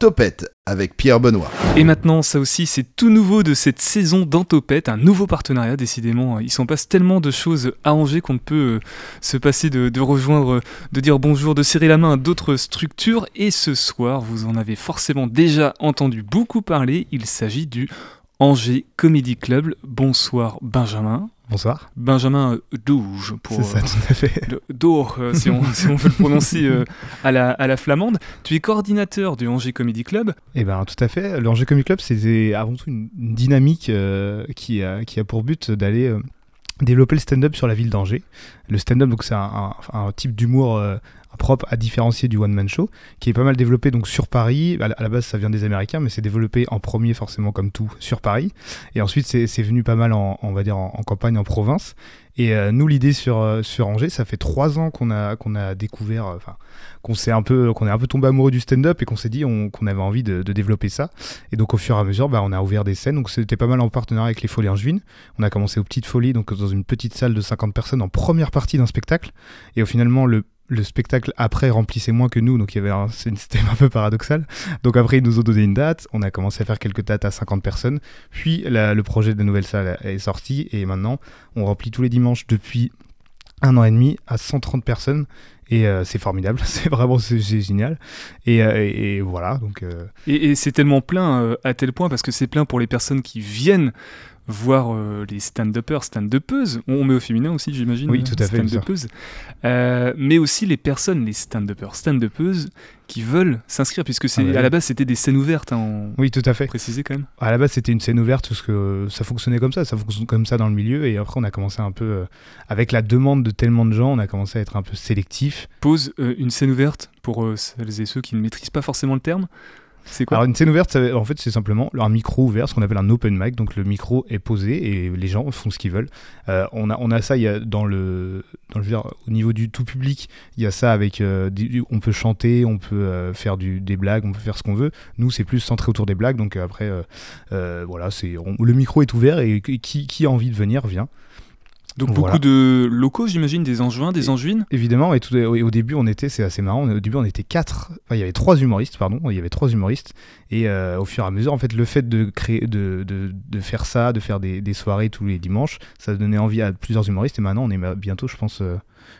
Topette avec Pierre Benoît. Et maintenant, ça aussi, c'est tout nouveau de cette saison dans Topette, un nouveau partenariat, décidément. Il s'en passe tellement de choses à Angers qu'on ne peut euh, se passer de, rejoindre, de dire bonjour, de serrer la main à d'autres structures. Et ce soir, vous en avez forcément déjà entendu beaucoup parler. Il s'agit du Angers Comedy Club. Bonsoir Benjamin. Bonsoir. Benjamin Douge, pour C'est ça, tout à fait. Euh, si, on, si, on, veut le prononcer euh, à, la, à la flamande. Tu es coordinateur du Angers Comedy Club. Eh bien, tout à fait. Le Angers Comedy Club, c'est avant tout une, dynamique euh, qui, a, qui a pour but d'aller développer le stand-up sur la ville d'Angers. Le stand-up, donc c'est un, type d'humour propre à différencier du one man show, qui est pas mal développé donc sur Paris. À la base, ça vient des Américains, mais c'est développé en premier forcément comme tout sur Paris. Et ensuite, c'est venu pas mal on en, campagne, en province. Et euh, nous, l'idée sur, euh, sur Angers, ça fait trois ans qu'on a, qu'on a découvert, euh, qu'on s'est un peu, est un peu tombé amoureux du stand-up et qu'on s'est dit qu'on avait envie de, développer ça. Et donc, au fur et à mesure, bah, on a ouvert des scènes. Donc, c'était pas mal en partenariat avec les Folies Angevines. On a commencé aux Petites Folies, donc dans une petite salle de 50 personnes en première partie d'un spectacle. Et au finalement, le le spectacle après remplissait moins que nous, donc il y avait un, système un peu paradoxal. Donc après, ils nous ont donné une date, on a commencé à faire quelques dates à 50 personnes, puis le projet de nouvelle salle est sorti, et maintenant, on remplit tous les dimanches depuis un an et demi à 130 personnes, et euh, c'est formidable, c'est vraiment génial. Et, euh, voilà, donc... Euh, et, et c'est tellement plein à tel point, parce que c'est plein pour les personnes qui viennent voir euh, les stand-uppers, stand-uppeuses, on met au féminin aussi, j'imagine. Oui, tout à fait. Euh, mais aussi les personnes, les stand-uppers, stand-uppeuses, qui veulent s'inscrire, puisque c'est ah à la base c'était des scènes ouvertes. Hein, oui, tout à fait. Préciser quand même. À la base c'était une scène ouverte parce que ça fonctionnait comme ça, ça fonctionne comme ça dans le milieu, et après on a commencé un peu, euh, avec la demande de tellement de gens, on a commencé à être un peu sélectif. Pose une scène ouverte pour celles et ceux qui ne maîtrisent pas forcément le terme. Alors une scène ouverte, en fait, c'est simplement un micro ouvert, ce qu'on appelle un open mic. Donc le micro est posé et les gens font ce qu'ils veulent. Euh, on, a, on a ça il y a dans le, dans le au niveau du tout public, il y a ça avec, euh, on peut chanter, on peut euh, faire des blagues, on peut faire ce qu'on veut. Nous, c'est plus centré autour des blagues. Donc après, voilà, c'est le micro est ouvert et qui, qui a envie de venir vient. Donc beaucoup de locaux, j'imagine, des Angevins, des Angevines Évidemment, et, tout, au début, on était, c'est assez marrant, au début, on était quatre, enfin, il y avait trois humoristes, pardon, il y avait trois humoristes, et euh, au fur et à mesure, en fait, le fait de créer, de, de, de faire ça, de faire des, des, soirées tous les dimanches, ça donnait envie à plusieurs humoristes, et maintenant, on est bientôt, je pense, euh,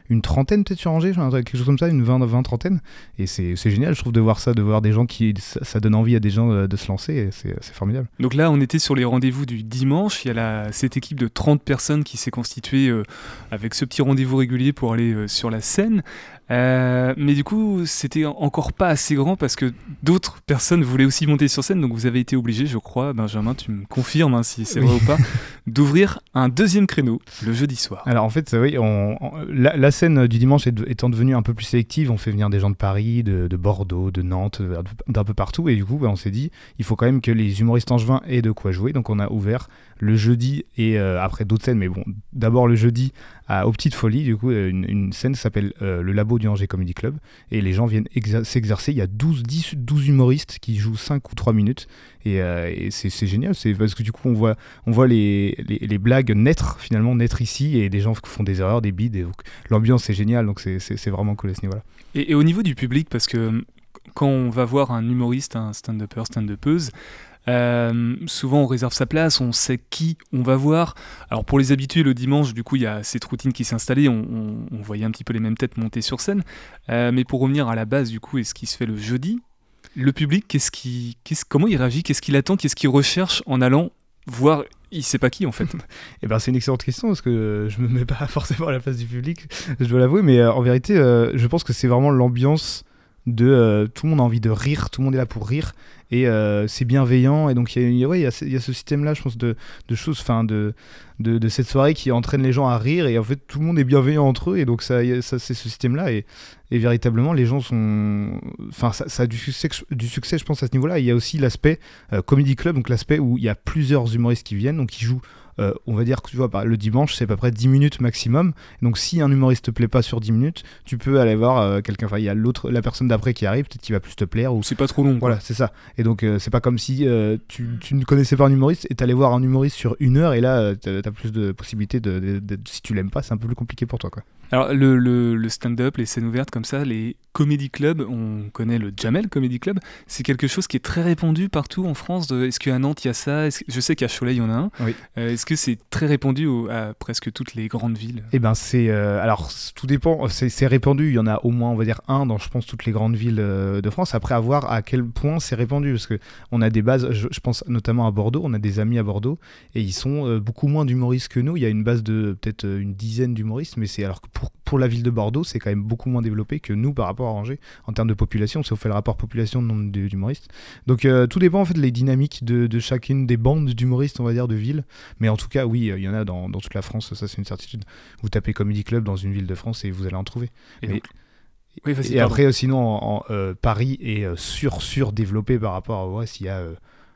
une trentaine peut-être sur Angers, quelque chose comme ça, une 20, 20 trentaine. Et c'est génial, je trouve, de voir ça, de voir des gens qui. Ça, donne envie à des gens euh, de, se lancer, c'est formidable. Donc là, on était sur les rendez-vous du dimanche. Il y a la, cette équipe de 30 personnes qui s'est constituée euh, avec ce petit rendez-vous régulier pour aller euh, sur la scène. Euh, mais du coup, c'était encore pas assez grand parce que d'autres personnes voulaient aussi monter sur scène. Donc vous avez été obligé, je crois, Benjamin, tu me confirmes hein, si c'est vrai ou pas, d'ouvrir un deuxième créneau le jeudi soir. Alors en fait, oui, on, la, scène du dimanche étant devenue un peu plus sélective, on fait venir des gens de Paris, de, Bordeaux, de Nantes, d'un peu partout. Et du coup, bah, on s'est dit, il faut quand même que les humoristes angevins aient de quoi jouer. Donc on a ouvert le jeudi et euh, après d'autres scènes. Mais bon, d'abord le jeudi à, aux Petites Folies, du coup, une, une scène s'appelle euh, le Labo du Angers Comedy Club. Et les gens viennent s'exercer. Il y a 12, 10, 12 humoristes qui jouent 5 ou 3 minutes. Et, euh, c'est génial. C'est parce que du coup, on voit, on voit les, les, blagues naître, finalement, naître ici. Et des gens font des erreurs, des bides. L'ambiance est géniale. Donc c'est vraiment cool à ce niveau-là. Et, au niveau du public, parce que quand on va voir un humoriste, un stand-upper, stand-upeuse, euh, souvent, on réserve sa place, on sait qui on va voir. Alors, pour les habitués, le dimanche, du coup, il y a cette routine qui s'est installée. On, voyait un petit peu les mêmes têtes monter sur scène. Euh, mais pour revenir à la base, du coup, et ce qui se fait le jeudi, le public, qu'est-ce comment il réagit? Qu'est-ce qu'il attend? Qu'est-ce qu'il recherche en allant voir il sait pas qui en fait? Eh ben c'est une excellente question parce que je me mets pas forcément à la place du public, je dois l'avouer, mais euh, en vérité, je pense que c'est vraiment l'ambiance de euh, tout le monde a envie de rire, tout le monde est là pour rire et euh, c'est bienveillant. Et donc il y, a, y, a ce système là je pense de, choses enfin de, de, cette soirée qui entraîne les gens à rire. Et en fait tout le monde est bienveillant entre eux. Et donc ça, ça c'est ce système là et, véritablement les gens sont enfin ça, a du succès, du succès je pense à ce niveau là il y a aussi l'aspect euh, comedy club donc l'aspect où il y a plusieurs humoristes qui viennent donc qui jouent euh, on va dire que tu vois, bah, le dimanche, c'est à peu près 10 minutes maximum. Donc, si un humoriste te plaît pas sur 10 minutes, tu peux aller voir euh, quelqu'un. Enfin, il y a l'autre, la personne d'après qui arrive, peut-être qu'il va plus te plaire. Ou... C'est pas trop long. Voilà, c'est ça. Et donc, euh, c'est pas comme si tu, ne connaissais pas un humoriste et t'allais voir un humoriste sur une heure et là, tu as plus de possibilités de, si tu l'aimes pas, c'est un peu plus compliqué pour toi. Quoi. Alors, le, le stand-up, les scènes ouvertes comme ça, les Comedy Club, on connaît le Jamel Comedy Club, c'est quelque chose qui est très répandu partout en France. Est-ce qu'à Nantes il y a ça Je sais qu'à Cholet il y en a un. Euh, est-ce que c'est très répandu à presque toutes les grandes villes? Eh ben c'est euh, alors tout dépend. C'est répandu. Il y en a au moins on va dire un dans je pense toutes les grandes villes euh, de France. Après à voir à quel point c'est répandu parce que on a des bases. Je, pense notamment à Bordeaux. On a des amis à Bordeaux et ils sont beaucoup moins d'humoristes que nous. Il y a une base de peut-être une dizaine d'humoristes, mais c'est alors que pour pour la ville de Bordeaux c'est quand même beaucoup moins développé que nous par rapport à Angers en termes de population, si on fait le rapport population de nombre d'humoristes. Donc euh, tout dépend en fait des dynamiques de, chacune des bandes d'humoristes, on va dire, de ville. Mais en tout cas, oui, il y en a dans, toute la France, ça c'est une certitude. Vous tapez Comedy Club dans une ville de France et vous allez en trouver. Et, et après, sinon, en, euh, Paris est euh, sur sur développé par rapport à ouais, s'il y a,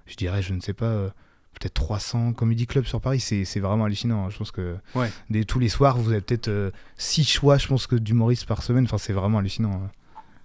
je dirais, je ne sais pas peut-être 300 comedy clubs sur Paris, c'est vraiment hallucinant. Hein. Je pense que ouais. tous les soirs, vous avez peut-être 6 choix, je pense que d'humoristes par semaine. Enfin, c'est vraiment hallucinant. Hein.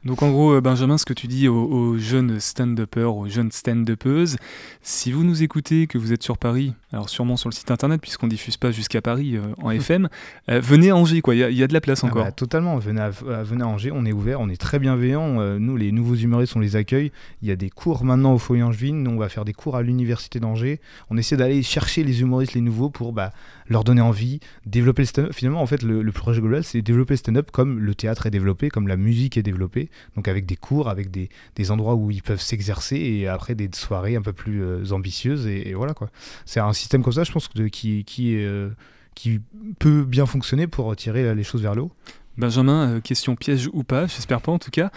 Donc en gros, euh, Benjamin, ce que tu dis aux, jeunes stand-uppers, aux jeunes stand-uppeuses, si vous nous écoutez, que vous êtes sur Paris, alors sûrement sur le site internet, puisqu'on diffuse pas jusqu'à Paris euh, en FM, euh, venez à Angers, quoi. Il y, a de la place ah encore. Bah, totalement, venez à, venez à, Angers, on est ouvert, on est très bienveillant. nous, les nouveaux humoristes, on les accueille. Il y a des cours maintenant au Foyer Angevine. Nous, on va faire des cours à l'université d'Angers. On essaie d'aller chercher les humoristes, les nouveaux, pour bah, leur donner envie, développer le stand-up. Finalement, en fait, le, le projet global, c'est développer le stand-up comme le théâtre est développé, comme la musique est développée. Donc avec des cours, avec des, des endroits où ils peuvent s'exercer et après des soirées un peu plus euh, ambitieuses. Et, voilà quoi. C'est un système comme ça, je pense, que, qui, qui, euh, qui peut bien fonctionner pour tirer les choses vers le haut. Benjamin, euh, question piège ou pas, j'espère pas en tout cas.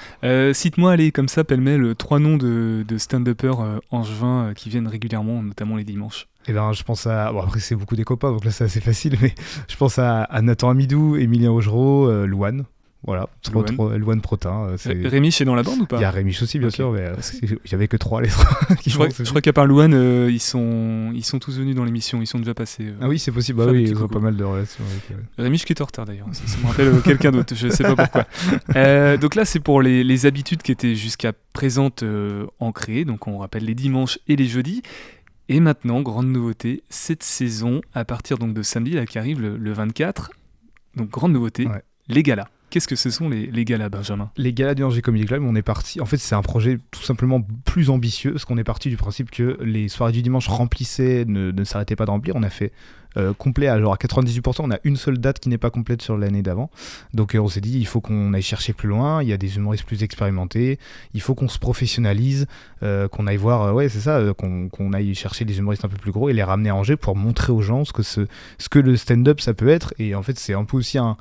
Cite-moi, allez, comme ça, pêle-mêle, trois noms de, de stand-uppers angevins qui viennent régulièrement, notamment les dimanches. Eh ben, je pense à. Bon, après, c'est beaucoup des copains, donc là, c'est assez facile, mais je pense à, Nathan Amidou, Emilien Augereau, euh, Louane. Voilà, trop, Louane Protin. Euh, Rémi est dans la bande ou pas Il y a Rémi aussi, bien sûr, mais euh, il n'y avait que trois les trois. je, crois, je crois qu'à part Louane, ils, sont, ils sont tous venus dans l'émission, ils sont déjà passés. ah oui, c'est possible, bah oui, ils ont pas mal de relations avec. Rémi qui est en retard d'ailleurs, ça, me rappelle quelqu'un d'autre, je ne sais pas pourquoi. donc là, c'est pour les, les, habitudes qui étaient jusqu'à présentes ancrées, donc on rappelle les dimanches et les jeudis. Et maintenant, grande nouveauté, cette saison, à partir donc de samedi, là, qui arrive le, 24, donc grande nouveauté, les galas. Qu'est-ce que ce sont les, galas, Benjamin? Les galas du Angers Comedy Club, on est parti. En fait, c'est un projet tout simplement plus ambitieux, parce qu'on est parti du principe que les soirées du dimanche remplissaient, ne, ne s'arrêtaient pas de remplir. On a fait euh, complet à genre à 98%. On a une seule date qui n'est pas complète sur l'année d'avant. Donc euh, on s'est dit, il faut qu'on aille chercher plus loin. Il y a des humoristes plus expérimentés. Il faut qu'on se professionnalise, euh, qu'on aille voir, ouais, c'est ça, qu'on aille chercher des humoristes un peu plus gros et les ramener à Angers pour montrer aux gens ce que, ce que le stand-up ça peut être. Et en fait, c'est un peu aussi un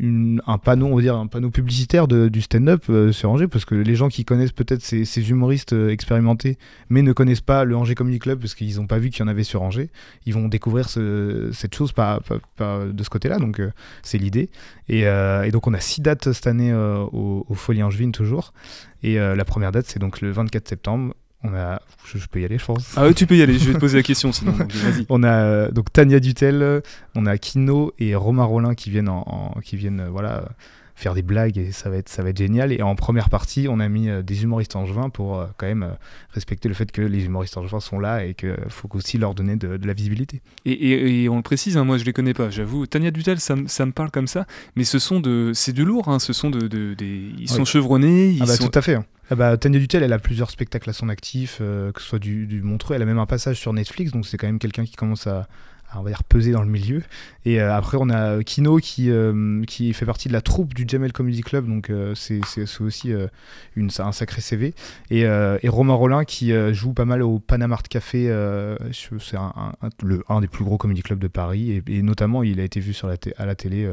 un panneau, on va dire un panneau publicitaire de, du stand-up euh, sur Angers, parce que les gens qui connaissent peut-être ces, humoristes euh, expérimentés, mais ne connaissent pas le Angers Comedy Club parce qu'ils n'ont pas vu qu'il y en avait sur Angers, ils vont découvrir cette chose de ce côté-là, donc euh, c'est l'idée. Et, donc on a six dates cette année au, au Folie Angevine toujours, et la première date c'est donc le 24 septembre on a, je, peux y aller, je pense. Ah oui, tu peux y aller. Je vais te poser la question, sinon. on a euh, donc Tania Dutel, on a Kino et Romain Rollin qui viennent en, qui viennent euh, voilà faire des blagues et ça va être ça va être génial. Et en première partie, on a mis euh, des humoristes angevins pour quand même respecter le fait que les humoristes angevins sont là et qu'il faut aussi leur donner de, la visibilité. Et, on le précise, hein, moi je les connais pas, j'avoue. Tania Dutel, ça, ça, me parle comme ça, mais ce sont de, c'est du lourd. Hein, ce sont de, des, ils sont chevronnés. Ils ah bah, sont... tout à fait. Hein. Ah bah, Tania Dutel, elle a plusieurs spectacles à son actif, euh, que ce soit du, du, Montreux. Elle a même un passage sur Netflix, donc c'est quand même quelqu'un qui commence à, on va dire peser dans le milieu. Et euh, après on a Kino qui, euh, qui fait partie de la troupe du Jamel Comedy Club, donc euh, c'est aussi une, un sacré CV. Et, et Romain Rollin qui joue pas mal au Panama Art Café, c'est un, un des plus gros comedy clubs de Paris, et, notamment il a été vu sur la à la télé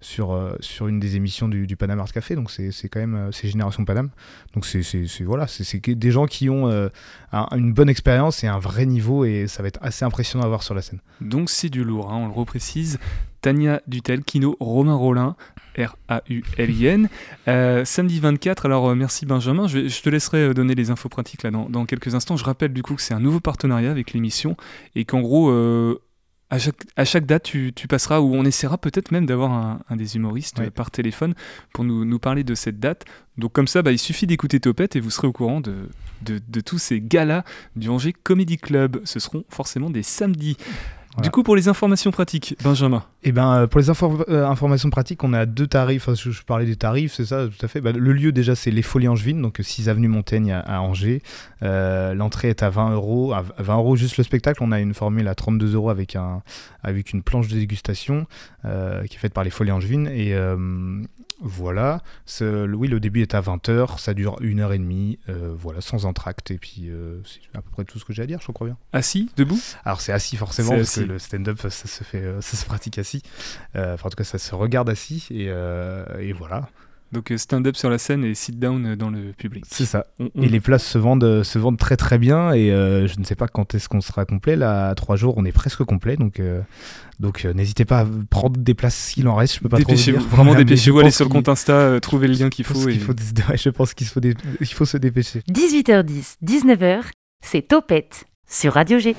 sur, sur une des émissions du, du Café, donc c'est quand même c'est Génération Paname. Donc c'est voilà, c'est des gens qui ont une bonne expérience et un vrai niveau, et ça va être assez impressionnant à voir sur la scène. Donc c'est du lourd, hein, on le reprécise. Tania Dutel, Kino, Romain Rollin, R-A-U-L-I-N. Euh, samedi 24, alors euh, merci Benjamin, je, te laisserai euh, donner les infos pratiques là dans, quelques instants. Je rappelle du coup que c'est un nouveau partenariat avec l'émission et qu'en gros, à, chaque, date, tu, passeras ou on essaiera peut-être même d'avoir un, des humoristes par téléphone pour nous, parler de cette date. Donc comme ça, bah, il suffit d'écouter Topette et vous serez au courant de, de tous ces galas du Angers Comedy Club. Ce seront forcément des samedis. Du coup, pour les informations pratiques, Benjamin. Eh ben, euh, pour les euh, informations pratiques, on a deux tarifs. Enfin, je, parlais des tarifs, c'est ça, tout à fait. Bah, le lieu, déjà, c'est les Folies Angevines, donc 6 avenue Montaigne à, Angers. Euh, l'entrée est à 20 euros. À 20 euros juste le spectacle. On a une formule à 32 euros avec, un, avec une planche de dégustation qui est faite par les Folies Angevines. Et voilà. Oui, le début est à 20h. Ça dure une heure et demie. voilà, sans entracte. Et puis, c'est à peu près tout ce que j'ai à dire, je crois bien. Assis Debout? Alors, c'est assis forcément, parce que le stand-up, ça se, fait, ça se pratique assis. Euh, enfin, en tout cas, ça se regarde assis et, euh, et voilà. Donc euh, stand-up sur la scène et sit-down dans le public. C'est ça. Et les places se vendent, se vendent très très bien et je ne sais pas quand est-ce qu'on sera complet. Là, à trois jours, on est presque complet. Donc, donc n'hésitez pas à prendre des places s'il en reste. Je peux pas trop vous Vraiment dépêchez-vous, allez sur le compte Insta, trouvez le lien qu'il faut. Et... faut je pense qu'il faut, il faut se dépêcher. 18h10, 19h, c'est Topette sur Radio G.